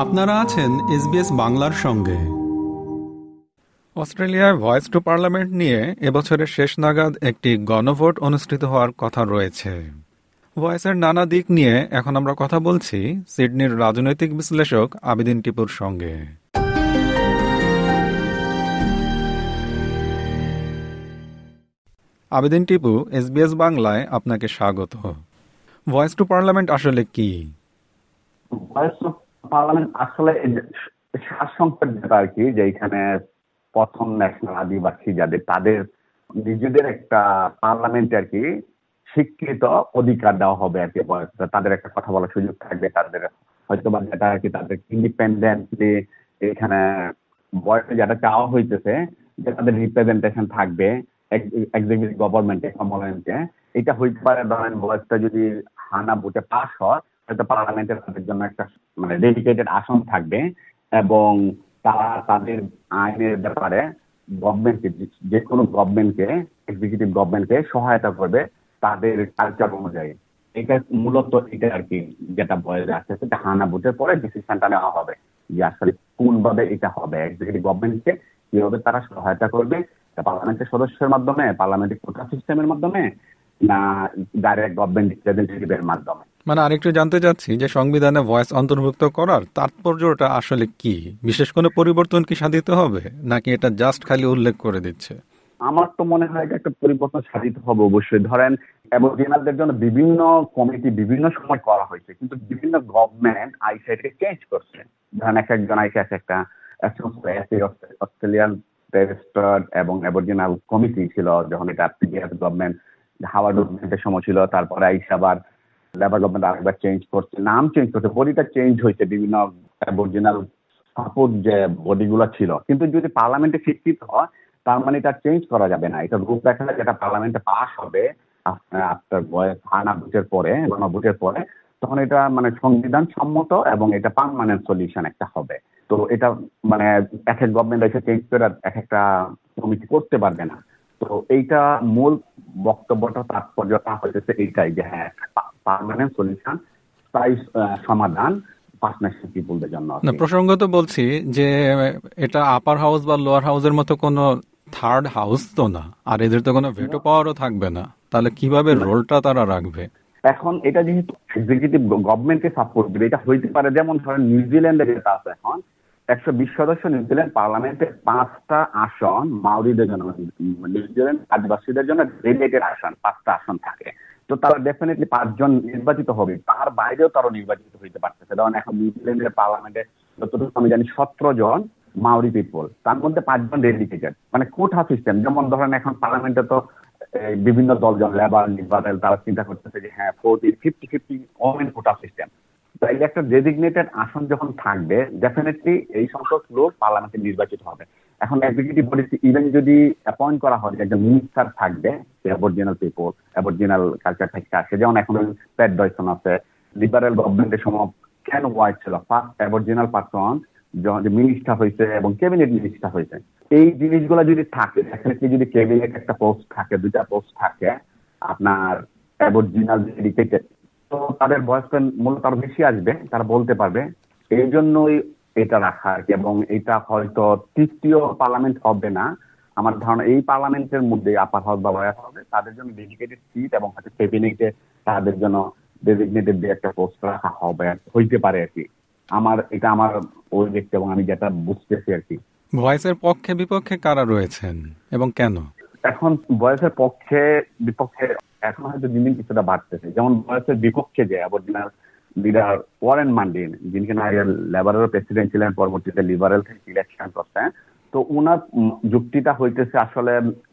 আপনারা আছেন এসবিএস বাংলার সঙ্গে। অস্ট্রেলিয়ায় ভয়েস টু পার্লামেন্ট নিয়ে এবছরের শেষ নাগাদ একটি গণভোট অনুষ্ঠিত হওয়ার কথা রয়েছে। ভয়েসের নানা দিক নিয়ে এখন আমরা কথা বলছি সিডনির রাজনৈতিক বিশ্লেষক আবিদিন টিপুর সঙ্গে। আবেদিন টিপু এসবিএস বাংলায় আপনাকে স্বাগত। ভয়েস টু পার্লামেন্ট আসলে কি? ভয়েস টু পার্লামেন্ট আসলে সারসংক্ষেপ যেটা আর কি, যে এখানে প্রথম ন্যাশনাল আদিবাসী যাদের, তাদের নিজেদের একটা পার্লামেন্ট আর কি স্বীকৃত অধিকার দেওয়া হবে আর কি তাদের একটা কথা বলার সুযোগ থাকবে, তাদের হয়তো বা যেটা আর কি তাদের ইন্ডিপেন্ডেন্টলি এখানে বয়সে যেটা চাওয়া হইতেছে যে তাদের রিপ্রেজেন্টেশন থাকবে এক্সিকিউটিভ গভর্নমেন্টে কমনওয়েলথে এটা হইতে পারে ধরেন বয়সটা যদি হানা ভোটে পাস হয় হয়তো পার্লামেন্টের তাদের জন্য একটা মানে ডেডিকেটেড আসন থাকবে এবং তারা তাদের আইনের ব্যাপারে গভর্নমেন্টকে যে কোনো গভর্নমেন্টকে এক্সিকিউটিভ গভর্নমেন্টকে সহায়তা করবে তাদের কালচার অনুযায়ী। এটা মূলত এটা আর কি যেটা বয়ে আছে সেটা হানা ভোটের পরে ডিসিশনটা নেওয়া হবে যে আসলে কোন ভাবে এটা হবে। এক্সিকিউটিভ গভর্নমেন্টকে কীভাবে তারা সহায়তা করবে পার্লামেন্টের সদস্যের মাধ্যমে, পার্লামেন্টের কোটা সিস্টেমের মাধ্যমে, না ডাইরেক্ট গভর্নমেন্ট রিপ্রেজেন্টেটিভের মাধ্যমে? মানে আরেকটু জানতে চাচ্ছি যে সংবিধানে ভয়েস অন্তর্ভুক্ত করার তাৎপর্যটা আসলে কি? বিশেষ কোনো পরিবর্তন কি সাধিত হবে? নাকি এটা জাস্ট খালি উল্লেখ করে দিচ্ছে? আমার তো মনে হয় একটা পরিবর্তন সাধিত হবে অবশ্যই। ধরেন অ্যাবরিজিনালদের জন্য বিভিন্ন কমিটি বিভিন্ন সময় করা হয়েছে, কিন্তু বিভিন্ন গভর্নমেন্ট আইসা এটাকে চেঞ্জ করছে। ধরেন, এক একজন আইসা একটা অস্ট্রেলিয়ান এবং অ্যাবরিজিনাল কমিটি ছিল, যখন এটা পিডিএফ গভর্নমেন্ট হাওয়ার্ড গভর্নমেন্টের সময় ছিল, তারপরে আইসা আবার আরেকবার চেঞ্জ করছে, নাম চেঞ্জ করছে, বডিটা চেঞ্জ হয়েছে, বিভিন্ন অ্যাবরিজিনাল সাপোর্ট যে বডিগুলো ছিল। কিন্তু যদি পার্লামেন্টে হয়, তার মানে এটা চেঞ্জ করা যাবে না। এটা রূপরেখা যেটা পার্লামেন্টে হবে হানা ভোটের পরে গণভোটের পরে, তখন এটা মানে সংবিধান সম্মত এবং এটা পারমানেন্ট সলিউশন একটা হবে। তো এটা মানে এক এক গভর্নমেন্ট এসে চেঞ্জ করে এক একটা কমিটি করতে পারবে না। তো এইটা মূল বক্তব্যটা, তাৎপর্যটা হইতেছে এইটাই যে হ্যাঁ পারমানেন্ট সলিউশন স্থায়ী সমাধান জন্য প্রসঙ্গত বলছি যে এটা আপার হাউস বা লোয়ার হাউসের মতো কোনো থার্ড হাউস তো না। আর এদের তো কোনো ভেটো পাওয়ারও থাকবে না। তাহলে কীভাবে রোলটা তারা রাখবে? এখন এটা যেহেতু এক্সিকিউটিভ গভর্নমেন্টকে সাপোর্ট দিবে এটা হইতে পারে যেমন ধরেন নিউজিল্যান্ডে যেটা আছে এখন একশো বিশ সদস্য নিউজিল্যান্ড পার্লামেন্টে পাঁচটা আসন মাউরিদের জন্য নিউজিল্যান্ড আদিবাসীদের জন্য ডেলিগেটেড আসন পাঁচটা আসন থাকে। তো তারা ডেফিনেটলি পাঁচজন নির্বাচিত হবে। তার বাইরেও তারা নির্বাচিত হইতে পারতেছে। যেমন এখন নিউজিল্যান্ডের পার্লামেন্টে যতটুকু আমি জানি সতেরো জন মাউরি পিপল তার মধ্যে পাঁচজন ডেডিকেটেড মানে কোঠা সিস্টেম যেমন ধরেন এখন পার্লামেন্টে তো বিভিন্ন দল, যেমন লেবার লিবারেল তারা চিন্তা করতেছে যে হ্যাঁ forty fifty fifty women quota system তাইলে একটা ডেজিগনেটেড আসন যখন থাকবে ডেফিনেটলি এই সংখ্যক লোক পার্লামেন্টে নির্বাচিত হবে। এখন এক্সিকিউটিভ পলিসি ইভেন যদি অ্যাপয়েন্ট করা হয় একজন মিনিস্টার থাকবে অ্যাবর্জিনাল পিপল অ্যাবর্জিনাল কালচার থেকে আসে, যেমন এখন প্যাট ডয়সন আছে লিবারেল গভর্নমেন্টের সময় কেন হোয়াইট ছিল ফার্স্ট অ্যাবর্জিনাল পার্সন মিনিস্টার হয়েছে এবং ক্যাবিনেট মিনিস্টার হয়েছে। এই জিনিসগুলো যদি থাকে ডেফিনেটলি যদি ক্যাবিনেট একটা পোস্ট থাকে, দুইটা পোস্ট থাকে, আপনার অ্যাবর্জিনাল ডেডিকেটেড তো তাদের বয়স মূলত আরও বেশি আসবে, তারা বলতে পারবে। এই জন্যই এটা রাখা আর কি? এবং এটা হয়তো তৃতীয় পার্লামেন্ট হবে না। আমার ধারণা এই পার্লামেন্টের মধ্যে আপার হাউস বা ওয়ার হবে তাদের জন্য ডেডিকেটেড সিট এবং হয়তো ক্যাবিনেটে তাদের জন্য ডেজিগনেটেড একটা পোস্ট রাখা হবে হইতে পারে আর কি। আমার এটা আমার ওই দেখতে এবং আমি যেটা বুঝতেছি আর কি। ভয়েসের পক্ষে বিপক্ষে কারা রয়েছেন এবং কেন? এখন বয়সের পক্ষে বিপক্ষে এখন হয়তো দিন দিন কিছুটা বাড়তেছে। যেমন বয়সের বিপক্ষে যে অরিজিনাল লিডার ওয়ারেন মান্ডিন, যিনি কিনা লেবারের প্রেসিডেন্ট ছিলেন, পরবর্তীতে লিবারেল থেকে ইলেকশন করছেন, তো ওনার যুক্তিটা হইতেছে আসলে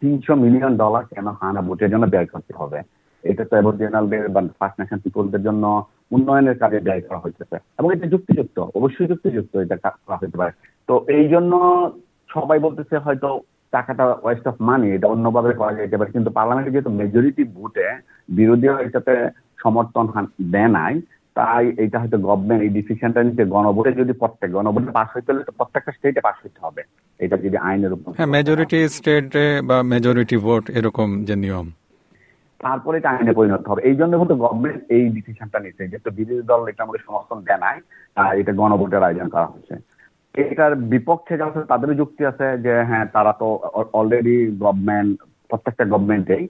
তিনশো মিলিয়ন ডলার কেন হানা ভোটের জন্য ব্যয় করতে হবে? এটা তো অ্যাবরিজিনালদের বা ফার্স্ট নেশন পিপলদের জন্য উন্নয়নের কাজে ব্যয় করা হইতেছে। এবং এটা যুক্তিযুক্ত, অবশ্যই যুক্তিযুক্ত এটা করা হইতে পারে। তো এই জন্য সবাই বলতেছে হয়তো টাকাটা ওয়েস্ট অফ মানি এটা অন্যভাবে করা যেতে পারে, কিন্তু পার্লামেন্টে যেহেতু মেজরিটি ভোটে বিরোধীরা এটাতে সমর্থন দেয় নাই তাই এটা হয়তো গভর্নমেন্ট এই ডিসিশনটা নিতে গণভোটে যদি প্রত্যেক গণভোটে পাস হইতে হলে প্রত্যেকটা স্টেটে পাস হইতে হবে। এটা যদি আইনের উপর হ্যাঁ মেজরিটি স্টেটে বা মেজরিটি ভোট এরকম যে নিয়ম। তারপরে এটা আইনে পরিণত হবে। এই জন্য কিন্তু গভর্নমেন্ট এই ডিসিশনটা নিচ্ছে যেহেতু বিরোধী দল এটা আমাদের সমর্থন দেয় নাই এটা গণভোটের আয়োজন করা হচ্ছে। এটার বিপক্ষে যারা তাদেরও যুক্তি আছে যে হ্যাঁ তারা তো অলরেডি গভর্নমেন্ট প্রত্যেকটা গভর্নমেন্টেই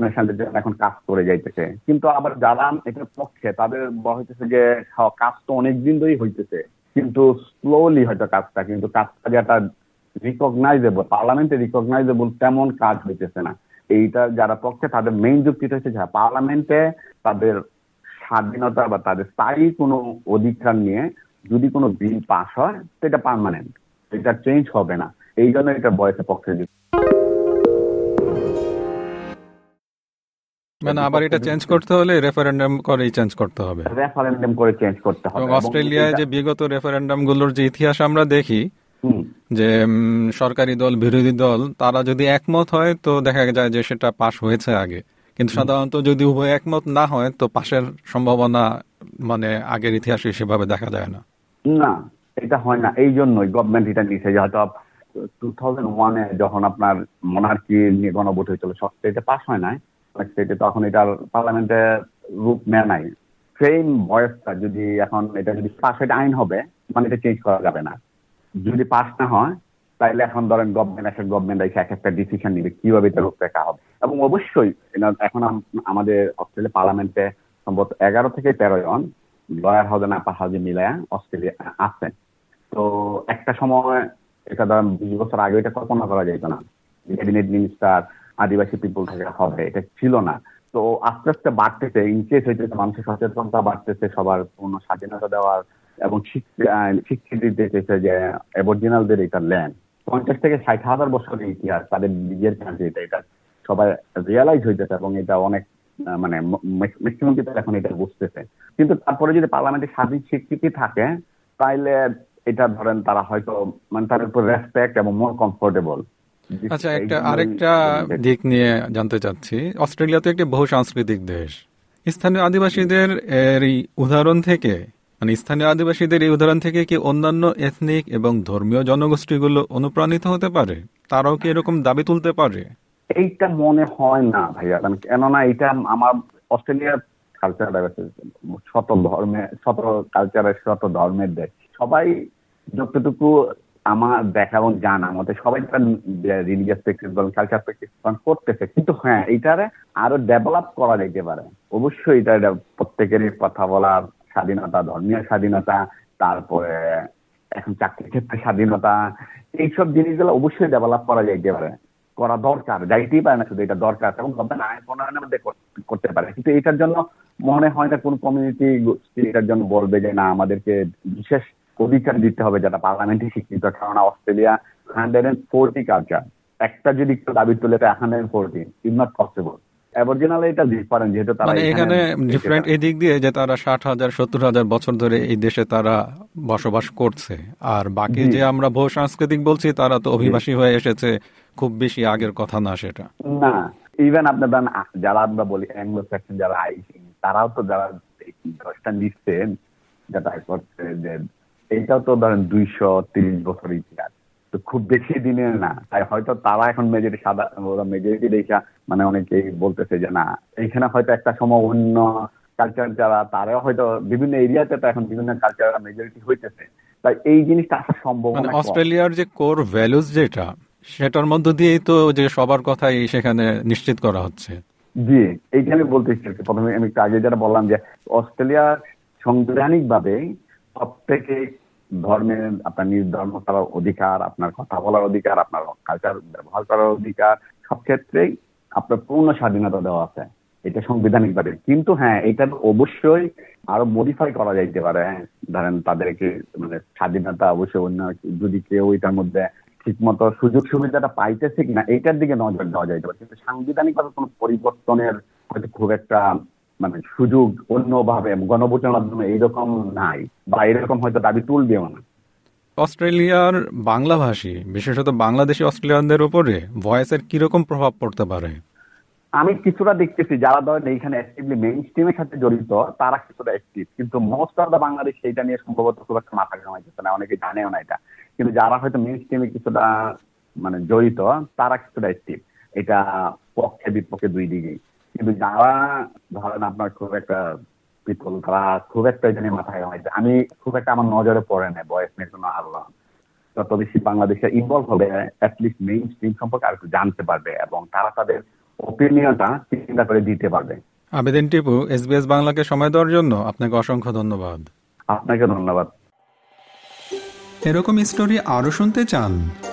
নেশনদের জন্য এখন কাজ করে যাইতেছে। কিন্তু আবার যারা এটার পক্ষে, তাদের হইতেছে যে কাজ তো অনেকদিন ধরেই হইতেছে। কিন্তু স্লোলি হয়তো কাজটা, কিন্তু কাজটা যেটা রিকগনাইজেবল পার্লামেন্টে রিকগনাইজেবল তেমন কাজ হইতেছে না। এইটা যারা পক্ষে, তাদের মেইন যুক্তিটা হচ্ছে যে পার্লামেন্টে তাদের স্বাধীনতা বা তাদের স্থায়ী কোনো অধিকার নিয়ে যদি কোনো বিল পাস হয়, সেটা পারমানেন্ট এটা চেঞ্জ হবে না। এই জন্য এটা বয়সের পক্ষে মানে আবার এটা চেঞ্জ করতে হলে রেফারেন্ডাম করেই চেঞ্জ করতে হবে। রেফারেন্ডাম করে চেঞ্জ করতে হবে। অস্ট্রেলিয়ায় যে বিগত রেফারেন্ডামগুলোর যে ইতিহাস আমরা দেখি যে সরকারি দল বিরোধী দল তারা যদি একমত হয় তো দেখা যায় যে সেটা পাশ হয়েছে আগে। কিন্তু সাধারণত যদি উভয় একমত না হয় তো পাশের সম্ভাবনা মানে আগের ইতিহাসে সেভাবে দেখা যায় না। না এটা হয় না। এই জন্যই গভর্নমেন্ট এটা নিছে যে হয়তো টু থাউজেন্ড ওয়ানে যখন আপনার মনার্কি নিয়ে গণভোট হয়েছিল স্টেটে পাস হয় নাই। তখন পার্লামেন্টে রূপ নেয় নাই। বয়সটা যদি এখন এটা যদি এটা আইন হবে মানে এটা চেঞ্জ করা যাবে না। যদি না হয়, তাইলে এখন ধরেন গভর্নমেন্ট একটা গভর্নমেন্ট এসে এক একটা ডিসিশন নিবে, কীভাবে এটা রূপরেখা হবে? এবং অবশ্যই এখন আমাদের অস্ট্রেলিয়া পার্লামেন্টে সম্ভবত এগারো থেকে তেরো জন লয়ার হাউজে আপার হাউজে মিলায়া অস্ট্রেলিয়া আছেন। তো একটা সময় এটা ধরেন বিশ বছর আগে এটা কল্পনা করা যেত না। আদিবাসী পিপুল থেকে হবে এটা ছিল না। তো আস্তে আস্তে বাড়তেছে ইনকেস হইতেছে মানুষের সচেতনতা বাড়তেছে, সবার পূর্ণ স্বাধীনতা দেওয়ার এবং স্বীকৃতি দিতেছে যে অ্যাবরিজিনালদের এটা ল্যান্ড পঞ্চাশ থেকে ষাট হাজার বছরের ইতিহাস, তাদের নিজের কান্ট্রিতে এটা সবাই রিয়ালাইজ হইতেছে এবং এটা অনেক মানে ম্যাক্সিমাম কিন্তু এখন এটা বুঝতেছে। কিন্তু তারপরে যদি পার্লামেন্টে স্বাধীন স্বীকৃতি থাকে, তাইলে এটা ধরেন তারা হয়তো মানে তার উপর রেসপেক্ট এবং মোর কমফোর্টেবল আচ্ছা একটা আরেকটা দিক নিয়ে জানতে চাচ্ছি। অস্ট্রেলিয়া তো একটি বহু সাংস্কৃতিক দেশ। স্থানীয় আদিবাসীদের এর উদাহরণ থেকে মানে স্থানীয় আদিবাসীদের এই উদাহরণ থেকে কি অন্যান্য এথনিক এবং ধর্মীয় জনগোষ্ঠীগুলো অনুপ্রাণিত হতে পারে? তারাও কি এরকম দাবি তুলতে পারে? এইটা মনে হয় না ভাইয়া। কেননা এটা আমার অস্ট্রেলিয়ার কালচার শত ধর্মে শত কালচারের শত ধর্মের দেশ। সবাই যতটুকু আমার দেখা এবং জানা মতে সবাই তার রিলিজিয়াস প্র্যাকটিস বলেন কালচার প্র্যাকটিস করতেছে। কিন্তু হ্যাঁ এইটারে আরও ডেভেলপ করা যেতে পারে। অবশ্যই এটা প্রত্যেকেরই কথা বলার স্বাধীনতা, ধর্মীয় স্বাধীনতা, তারপরে এখন চাকরির ক্ষেত্রে স্বাধীনতা, এইসব জিনিসগুলো অবশ্যই ডেভেলপ করা যাইতে পারে। করা দরকার, যাইতেই পারে না শুধু এটা দরকার, এবং গভর্নমেন্ট আইন প্রণয়নের মধ্যে করতে পারে। কিন্তু এটার জন্য মনে হয় না কোন কমিউনিটি এটার জন্য বলবে যে না, আমাদেরকে বিশেষ অধিকার দিতে হবে যেটা পার্লামেন্টে স্বীকৃত কারণ Australia hundred and forty culture একটা যদি একটু দাবি তুলে hundred and forty is not possible aboriginal এটা ডিফারেন্ট যেহেতু তারা মানে এখানে ডিফারেন্ট দিয়ে যে তারা ষাট হাজার সত্তর হাজার বছর ধরে এই দেশে তারা বসবাস করছে। আর বাকি যে আমরা বহু সাংস্কৃতিক বলছি তারা তো অভিবাসী হয়ে এসেছে। খুব বেশি আগের কথা না সেটা। না ইভেন আপনার যারা আমরা বলি অ্যাংলো সেকশন যারা আইসি তারাও তো যারা দশটা নিচ্ছেন যেটা করছে যে এইটাও তো ধরেন দুইশো তিরিশ বছর ইতিহাস। তো খুব বেশি দিনের না। তাই হয়তো তারা এখন মেজরিটি সাদা ওরা মেজরিটি দেখা মানে অনেকেই বলতেছে যে না এইখানে হয়তো একটা সময় অন্য কালচার যারা তারাও হয়তো বিভিন্ন এরিয়াতে তো এখন বিভিন্ন কালচার মেজরিটি হইতেছে। তাই এই জিনিসটা আসার সম্ভব মানে অস্ট্রেলিয়ার যে কোর ভ্যালুজ যেটা সেটার মধ্য দিয়েই তো যে সবার কথাই সেখানে নিশ্চিত করা হচ্ছে। জি এইখানে বলতে চাইছি প্রথমে আমি একটু আগে যেটা বললাম যে অস্ট্রেলিয়া সাংবিধানিক থেকে ধর্মের আপনার নিজ ধর্ম করার অধিকার, আপনার কথা বলার অধিকার, আপনার কালচার ব্যবহার করার অধিকার, সব ক্ষেত্রেই আপনার পূর্ণ স্বাধীনতা দেওয়া আছে। এটা সাংবিধানিক ভাবে কিন্তু হ্যাঁ এটা অবশ্যই আরও মডিফাই করা যাইতে পারে। হ্যাঁ ধরেন তাদেরকে মানে স্বাধীনতা অবশ্যই অন্য যদি কেউ এটার মধ্যে ঠিক মতো সুযোগ সুবিধাটা পাইতেছে কিনা, এইটার দিকে নজর দেওয়া যাইতে পারে। কিন্তু সাংবিধানিক ভাবে কোনো পরিবর্তনের হয়তো খুব একটা মানে সুযোগ অন্যভাবে গণভোটের মাধ্যমে এইরকম নাই বা এরকম হয়তো দাবি তুলবেও না। অস্ট্রেলিয়ার বাংলাভাষী বিশেষত বাংলাদেশি অস্ট্রেলিয়ানদের উপরে ভয়েসের কীরকম প্রভাব পড়তে পারে? আমি কিছুটা দেখতেছি যারা ধরেন এইখানে অ্যাক্টিভলি মেইন স্ট্রিমের সাথে জড়িত তারা কিছুটা অ্যাক্টিভ কিন্তু মোস্ট অফ দ্য বাংলাদেশ সেইটা নিয়ে সম্ভবত খুব একটা মাথা ঘামাইতেছে না অনেকে জানেও না এটা। কিন্তু যারা হয়তো মেইন স্ট্রিমে কিছুটা মানে জড়িত তারা কিছুটা অ্যাক্টিভ এটা পক্ষে বিপক্ষে দুই দিকেই। কিন্তু যারা ধরেন আপনার খুব একটা পিপল তারা খুব একটা জানি মাথায় হয়েছে আমি খুব একটা আমার নজরে পড়ে নেই বয়স নিয়ে কোনো আল্লাহ। যত বেশি বাংলাদেশে ইনভলভ হবে অ্যাটলিস্ট মেইন স্ট্রিম সম্পর্কে আর একটু জানতে পারবে এবং তারা তাদের ওপিনিয়নটা চিন্তা করে দিতে পারবে। আবেদিন টিপু এসবিএস বাংলাকে সময় দেওয়ার জন্য আপনাকে অসংখ্য ধন্যবাদ। আপনাকে ধন্যবাদ। এরকম স্টোরি আরও শুনতে চান?